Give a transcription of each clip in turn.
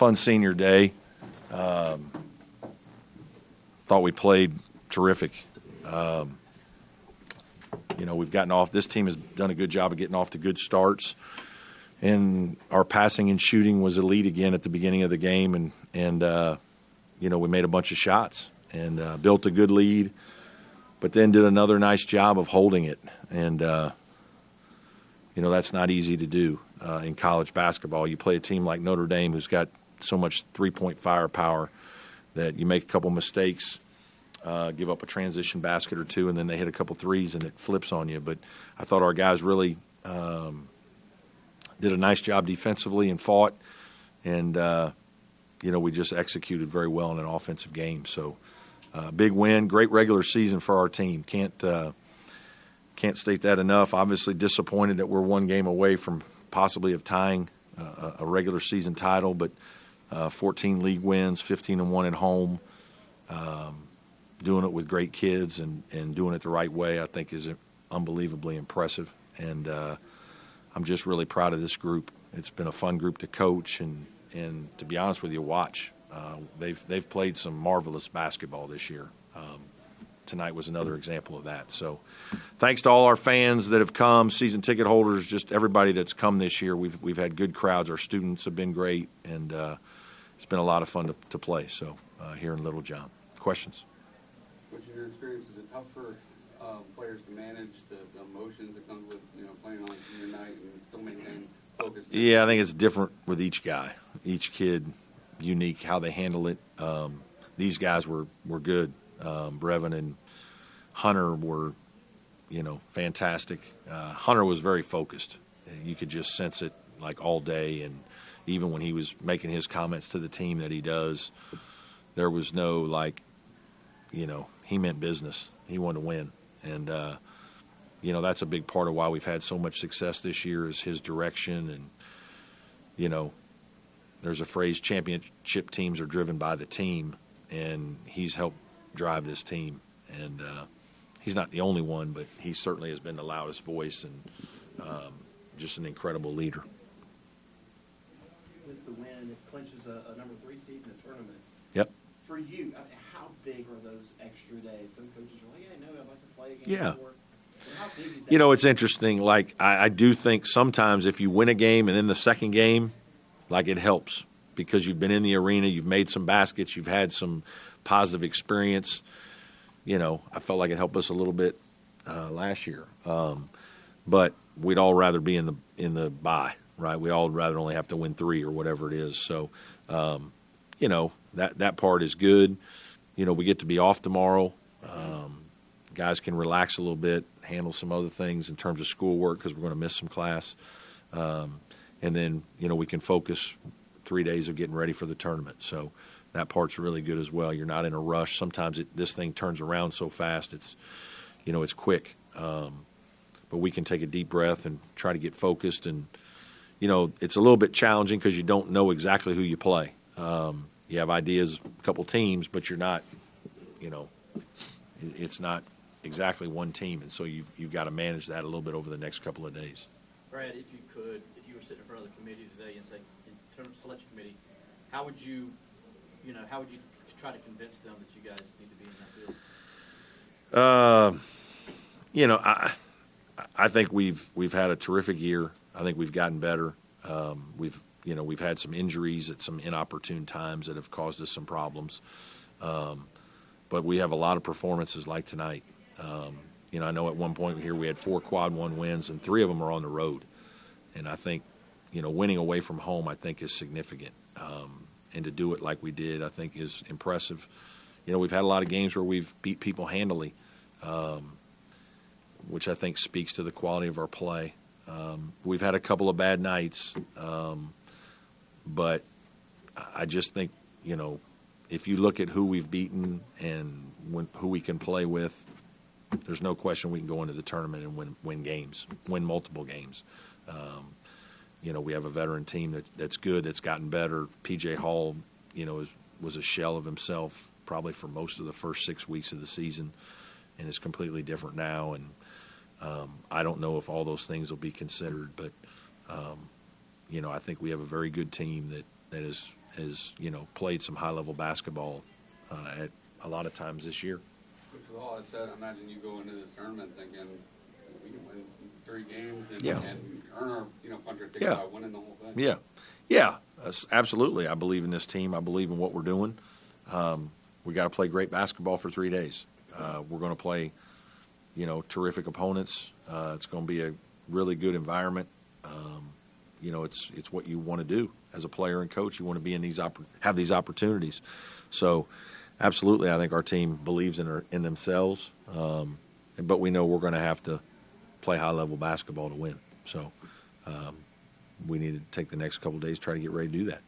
fun senior day. Um, thought we played terrific. Um, you know, we've gotten off. This team has done a good job of getting off to good starts, and our passing and shooting was elite again at the beginning of the game, and and uh, you know we made a bunch of shots and uh, built a good lead, but then did another nice job of holding it, and uh, you know that's not easy to do uh, in college basketball. You play a team like Notre Dame, who's got so much three point firepower that you make a couple mistakes, uh, give up a transition basket or two, and then they hit a couple threes and it flips on you. But I thought our guys really um, did a nice job defensively and fought, and uh, you know we just executed very well in an offensive game. So uh, big win, great regular season for our team. Can't uh, can't state that enough. Obviously disappointed that we're one game away from possibly of tying uh, a regular season title, but uh, 14 league wins, 15 and one at home. Um, doing it with great kids and, and doing it the right way, I think, is unbelievably impressive. And uh, I'm just really proud of this group. It's been a fun group to coach and, and to be honest with you, watch. Uh, they've they've played some marvelous basketball this year. Um, tonight was another example of that. So, thanks to all our fans that have come, season ticket holders, just everybody that's come this year. We've we've had good crowds. Our students have been great, and uh, it's been a lot of fun to, to play. So uh, here in Littlejohn, questions? What's your experience? Is it tough for uh, players to manage the, the, emotions that comes with you know playing on senior night and still maintain focus? Yeah, I think it's different with each guy. Each kid, unique how they handle it. Um, these guys were were good. Um, Brevin and Hunter were, you know, fantastic. Uh, Hunter was very focused. You could just sense it like all day and even when he was making his comments to the team that he does, there was no like, you know, he meant business. He wanted to win, and uh, you know that's a big part of why we've had so much success this year is his direction and you know there's a phrase championship teams are driven by the team and he's helped drive this team. And uh, he's not the only one but he certainly has been the loudest voice and um, just an incredible leader with the win, it clinches a, a number three seed in the tournament. Yep. For you, I mean, how big are those extra days? Some coaches are like, "Yeah, no, I'd like to play again." Yeah. Before. You know, it's interesting. Like I, I do think sometimes if you win a game and then the second game, like it helps because you've been in the arena, you've made some baskets, you've had some positive experience. You know, I felt like it helped us a little bit uh, last year, um, but we'd all rather be in the in the bye right? We all rather only have to win three or whatever it is. So, um, you know, that that part is good. You know, we get to be off tomorrow. Um, guys can relax a little bit, handle some other things in terms of schoolwork because we're going to miss some class, um, and then you know we can focus three days of getting ready for the tournament. So that part's really good as well. You're not in a rush. Sometimes it, this thing turns around so fast. It's you know it's quick, um, but we can take a deep breath and try to get focused and you know, it's a little bit challenging because you don't know exactly who you play. Um, you have ideas, a couple teams, but you're not, you know, it's not exactly one team, and so you've you've got to manage that a little bit over the next couple of days. Brad, if you could, if you were sitting in front of the committee today and say, in terms of selection committee, how would you, you know, how would you try to convince them that you guys need to be in that field? Uh, you know, I I think we've we've had a terrific year. I think we've gotten better. Um, we've you know we've had some injuries at some inopportune times that have caused us some problems. Um, but we have a lot of performances like tonight. Um, you know, I know at one point here we had four quad one wins, and three of them are on the road. And I think, you know, winning away from home, I think, is significant. Um, and to do it like we did, I think, is impressive. You know, we've had a lot of games where we've beat people handily, um, which I think speaks to the quality of our play. Um, we've had a couple of bad nights, um, but I just think you know if you look at who we've beaten and when, who we can play with, there's no question we can go into the tournament and win win games, win multiple games. Um, you know, we have a veteran team that, that's good, that's gotten better. PJ Hall, you know, is, was a shell of himself probably for most of the first six weeks of the season, and is completely different now. And um, I don't know if all those things will be considered, but um, you know, I think we have a very good team that that is has you know played some high level basketball uh, at a lot of times this year. Which with all that said, I imagine you go into this tournament thinking we can win three games and, Yeah. and earn our you know our ticket Yeah. by winning the whole thing. Yeah, yeah, that's- absolutely. I believe in this team. I believe in what we're doing. Um, we got to play great basketball for three days. Uh, we're going to play, you know, terrific opponents. Uh, it's going to be a really good environment. Um, you know, it's it's what you want to do as a player and coach. You want to be in these have these opportunities. So, absolutely, I think our team believes in our, in themselves. Um, but we know we're going to have to play high level basketball to win. So. Um, we need to take the next couple of days try to get ready to do that.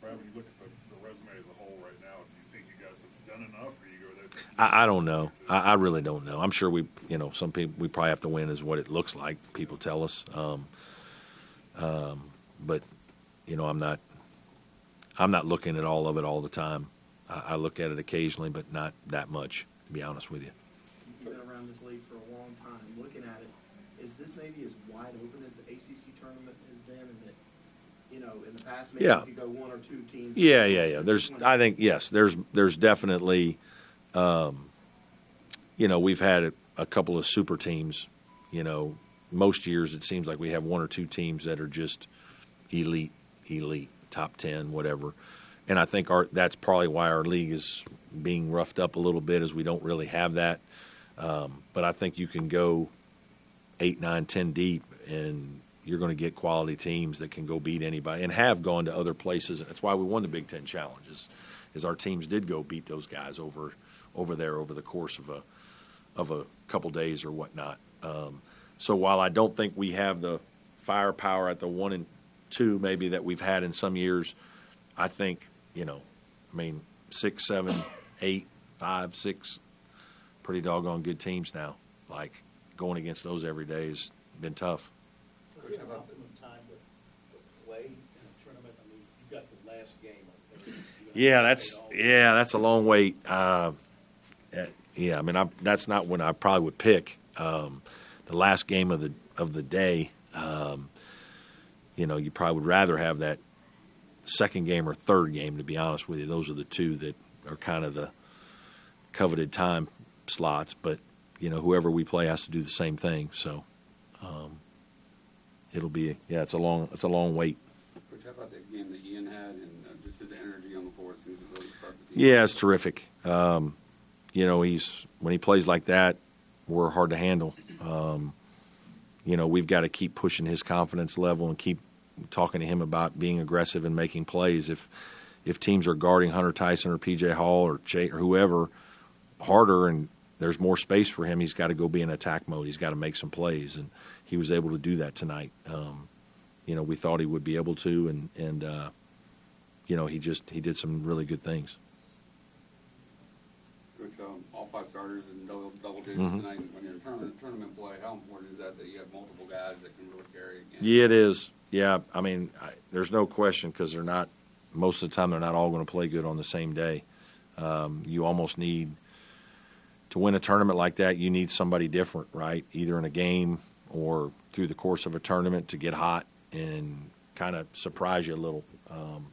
When you look at the, the resume as a whole right now, do you think you guys have done enough, or you go there? thinking- I, I don't know. I, I really don't know. I'm sure we, you know, some people we probably have to win is what it looks like. People tell us, um, um, but you know, I'm not. I'm not looking at all of it all the time. I, I look at it occasionally, but not that much. To be honest with you. You've been around this league for a long time. Looking at it, is this maybe as wide open as the ACC tournament has been, and that you know in the past maybe Yeah. you go one or two teams? Yeah, yeah, yeah. There's, I think, yes, there's, there's definitely, um, you know, we've had a, couple of super teams. You know, most years it seems like we have one or two teams that are just elite, elite, top ten, whatever. And I think our that's probably why our league is being roughed up a little bit, is we don't really have that. Um, but I think you can go eight, nine, ten deep, and you're going to get quality teams that can go beat anybody, and have gone to other places. That's why we won the Big Ten challenges, is our teams did go beat those guys over over there over the course of a of a couple days or whatnot. Um, so while I don't think we have the firepower at the one and two maybe that we've had in some years, I think you know, I mean six, seven, eight, five, six, pretty doggone good teams now. Like going against those every day has been tough. An optimum time to, to play in a tournament? I mean, you've got the last game on Thursday. You don't Yeah, that's yeah, that's a long wait. Uh, yeah, I mean, I, that's not when I probably would pick um, the last game of the of the day. Um, you know, you probably would rather have that second game or third game. To be honest with you, those are the two that are kind of the coveted time slots. But you know, whoever we play has to do the same thing. So um, it'll be yeah, it's a long it's a long wait. Coach, how about that game that Ian had and uh, just his energy on the floor really spark the team? Yeah, it's terrific. Um, you know, he's when he plays like that, we're hard to handle. Um, you know, we've got to keep pushing his confidence level and keep talking to him about being aggressive and making plays. If if teams are guarding Hunter Tyson or PJ Hall or or whoever harder and there's more space for him, he's got to go be in attack mode. He's got to make some plays, and he was able to do that tonight. Um, you know, we thought he would be able to, and and uh, you know, he just he did some really good things. Five starters and double, double digits Mhm. tonight. When you're tournament, tournament play, how important is that that you have multiple guys that can really carry a game? Yeah, it is. Yeah, I mean, I, there's no question because they're not. Most of the time, they're not all going to play good on the same day. Um, you almost need to win a tournament like that. You need somebody different, right? Either in a game or through the course of a tournament to get hot and kind of surprise you a little. Um,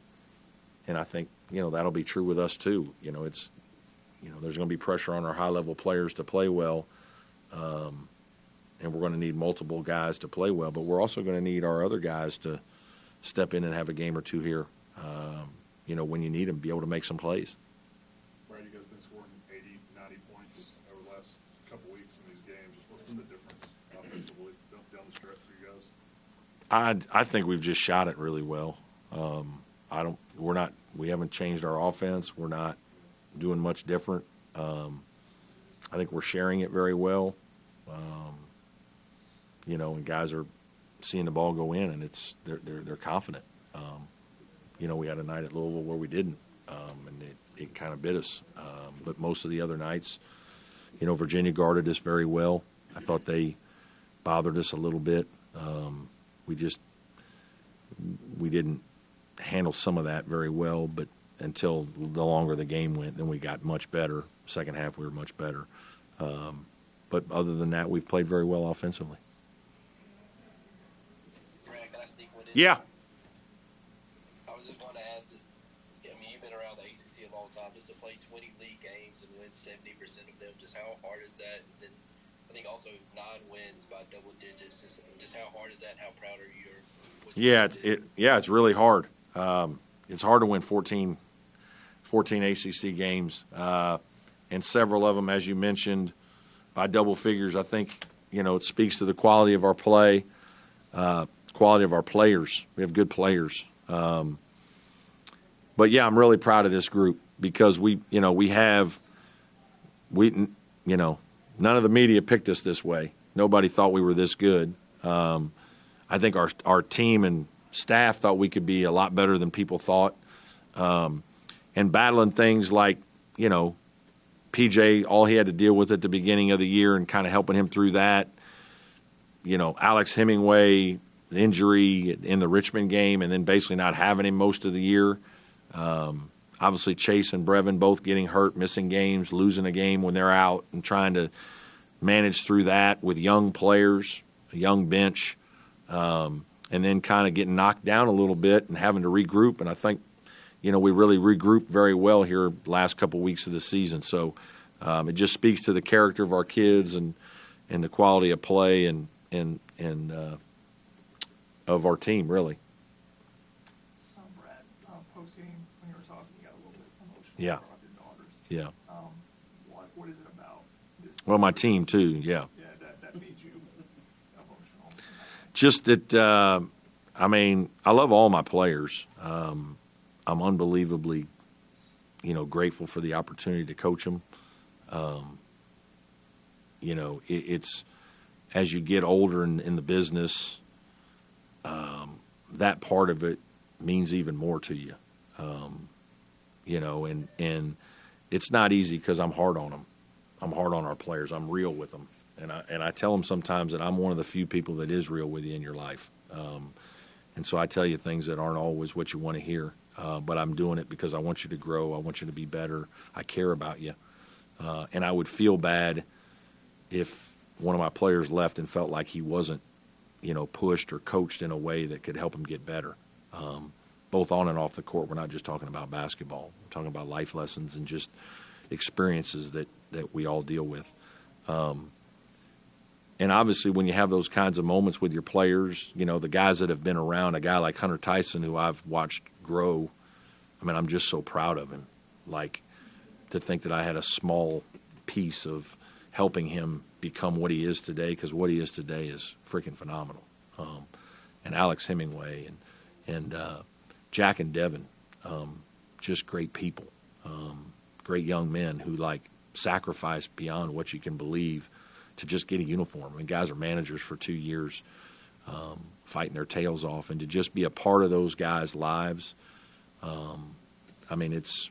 and I think you know that'll be true with us too. You know, it's you know there's going to be pressure on our high level players to play well. Um, and we're going to need multiple guys to play well, but we're also going to need our other guys to step in and have a game or two here. Um, you know, when you need them, be able to make some plays. Brad, you guys been scoring 80, 90 points over the last couple weeks in these games. What's the difference offensively down the stretch for you guys? I I think we've just shot it really well. Um, I don't. We're not. We haven't changed our offense. We're not doing much different. Um, I think we're sharing it very well. Um, you know, and guys are seeing the ball go in, and it's they're they're, they're confident. Um, you know, we had a night at Louisville where we didn't, um, and it, it kind of bit us. Um, but most of the other nights, you know, Virginia guarded us very well. I thought they bothered us a little bit. Um, we just we didn't handle some of that very well, but until the longer the game went, then we got much better. Second half, we were much better. Um, but other than that, we've played very well offensively. Brad, can I sneak one in? Yeah. I was just going to ask this. I mean, you've been around the ACC a long time, just to play 20 league games and win 70 percent of them. Just how hard is that? And then I think also nine wins by double digits. Just just how hard is that? How proud are you? Or what you Yeah, it's, it, yeah, it's really hard. Um, it's hard to win 14, 14 ACC games, uh, and several of them, as you mentioned, by double figures. I think you know it speaks to the quality of our play, uh, quality of our players. We have good players. Um, but yeah, I'm really proud of this group because we, you know, we have, we, you know, none of the media picked us this way. Nobody thought we were this good. Um, I think our our team and staff thought we could be a lot better than people thought. Um, and battling things like, you know, PJ, all he had to deal with at the beginning of the year and kind of helping him through that. You know, Alex Hemenway, injury in the Richmond game, and then basically not having him most of the year. Um, obviously, Chase and Brevin both getting hurt, missing games, losing a game when they're out, and trying to manage through that with young players, a young bench, um, and then kind of getting knocked down a little bit and having to regroup. And I think, you know, we really regrouped very well here last couple weeks of the season. So um, it just speaks to the character of our kids and and the quality of play and and and uh, of our team really. Um, Brad, uh, post game when you were talking, you got a little bit emotional. Yeah. About your daughters. Yeah. Um, what what is it about this? Well, my team too. Yeah. Yeah, that that made you emotional. just that uh, I mean, I love all my players. Um, I'm unbelievably, you know, grateful for the opportunity to coach them. Um, you know, it, it's as you get older in, in the business, um, that part of it means even more to you. Um, you know, and and it's not easy because I'm hard on them. I'm hard on our players. I'm real with them, and I and I tell them sometimes that I'm one of the few people that is real with you in your life. Um, and so I tell you things that aren't always what you want to hear, uh, but I'm doing it because I want you to grow. I want you to be better. I care about you, uh, and I would feel bad if one of my players left and felt like he wasn't, you know, pushed or coached in a way that could help him get better. Um, both on and off the court. We're not just talking about basketball. We're talking about life lessons and just experiences that that we all deal with. Um, and obviously, when you have those kinds of moments with your players, you know the guys that have been around. A guy like Hunter Tyson, who I've watched grow. I mean, I'm just so proud of him. Like to think that I had a small piece of helping him become what he is today, because what he is today is freaking phenomenal. Um, and Alex Hemenway and and uh, Jack and Devin, um, just great people, um, great young men who like sacrifice beyond what you can believe to just get a uniform. I mean, guys are managers for two years, um, fighting their tails off, and to just be a part of those guys' lives. Um, I mean, it's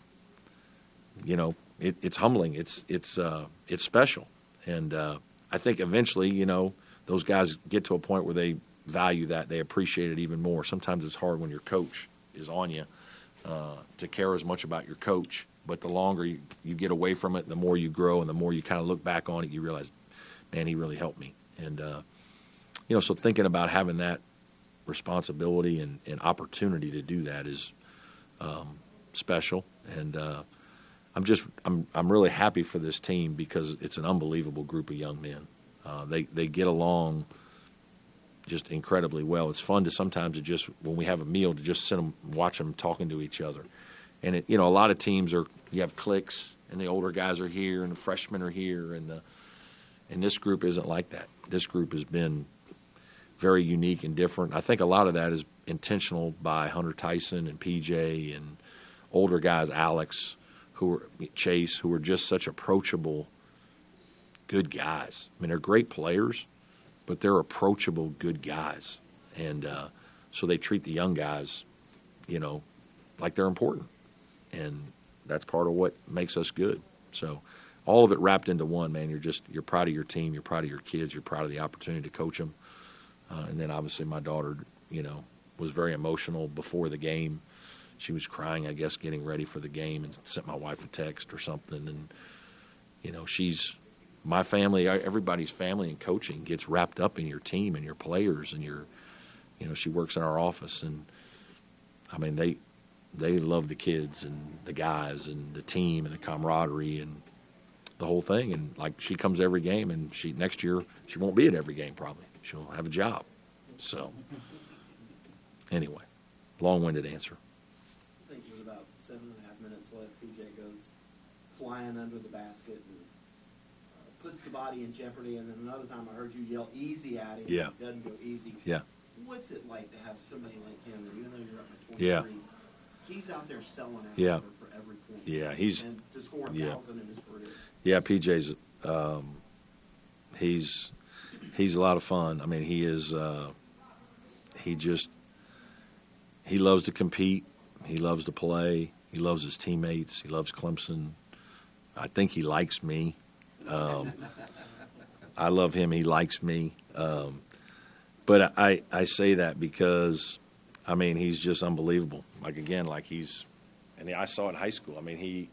you know, it, it's humbling. It's it's uh, it's special, and uh, I think eventually, you know, those guys get to a point where they value that, they appreciate it even more. Sometimes it's hard when your coach is on you uh, to care as much about your coach, but the longer you, you get away from it, the more you grow, and the more you kind of look back on it, you realize, man, he really helped me. And uh, you know, so thinking about having that responsibility and, and opportunity to do that is um, special, and uh, I'm just I'm I'm really happy for this team because it's an unbelievable group of young men. Uh, they they get along just incredibly well. It's fun to sometimes to just when we have a meal to just sit them watch them talking to each other, and it, you know a lot of teams are you have cliques and the older guys are here and the freshmen are here and the and this group isn't like that. This group has been very unique and different. I think a lot of that is intentional by Hunter Tyson and PJ and older guys, Alex, who are Chase, who are just such approachable, good guys. I mean, they're great players, but they're approachable, good guys, and uh, so they treat the young guys, you know, like they're important, and that's part of what makes us good. So. All of it wrapped into one, man. You're just you're proud of your team, you're proud of your kids, you're proud of the opportunity to coach them, uh, and then obviously my daughter, you know, was very emotional before the game. She was crying, I guess, getting ready for the game, and sent my wife a text or something. And you know, she's my family. Everybody's family and coaching gets wrapped up in your team and your players and your, you know, she works in our office, and I mean they they love the kids and the guys and the team and the camaraderie and the whole thing. And like she comes every game, and she next year she won't be at every game probably. She'll have a job. So anyway, long-winded answer. I think with about seven and a half minutes left, PJ goes flying under the basket and uh, puts the body in jeopardy. And then another time I heard you yell easy at him. Yeah. He doesn't go easy. Yeah. What's it like to have somebody like him that even though you're up at 23, Yeah. he's out there selling out Yeah. for, for every point. Yeah, he's- And to score a yeah. thousand in his career. Yeah, PJ's um, he's he's a lot of fun. I mean, he is uh, he just he loves to compete. He loves to play. He loves his teammates. He loves Clemson. I think he likes me. Um, I love him. He likes me. Um, but I, I say that because, I mean, he's just unbelievable. Like again, like he's, and I saw in high school. I mean, he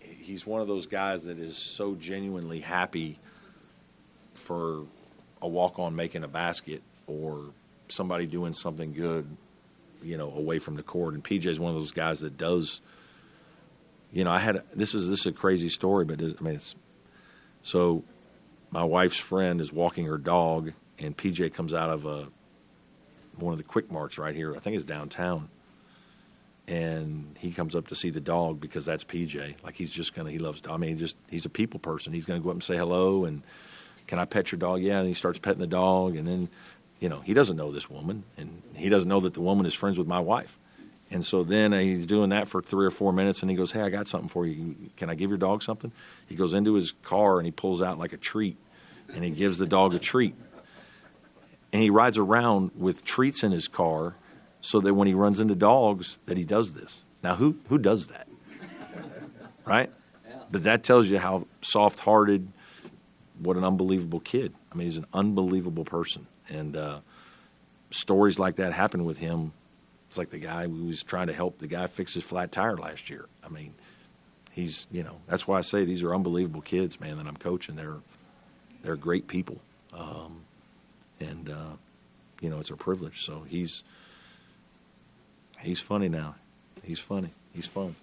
he's one of those guys that is so genuinely happy for a walk on making a basket or somebody doing something good, you know, away from the court. And PJ is one of those guys that does. You know, I had this is this is a crazy story, but I mean, it's so. My wife's friend is walking her dog, and PJ comes out of a one of the quick marts right here. I think it's downtown and he comes up to see the dog because that's PJ. Like he's just gonna, he loves. I mean, just he's a people person. He's gonna go up and say hello and can I pet your dog? Yeah, and he starts petting the dog, and then you know he doesn't know this woman, and he doesn't know that the woman is friends with my wife. And so then uh, he's doing that for three or four minutes, and he goes, "Hey, I got something for you. Can I give your dog something?" He goes into his car and he pulls out like a treat, and he gives the dog a treat. And he rides around with treats in his car so that when he runs into dogs that he does this. Now who who does that? Right? But that tells you how soft-hearted what an unbelievable kid. I mean, he's an unbelievable person. And uh, stories like that happen with him. It's like the guy who was trying to help the guy fix his flat tire last year. I mean, he's, you know, that's why I say these are unbelievable kids, man, that I'm coaching. They're, they're great people. Um, and, uh, you know, it's a privilege. So he's, he's funny now. He's funny. He's fun.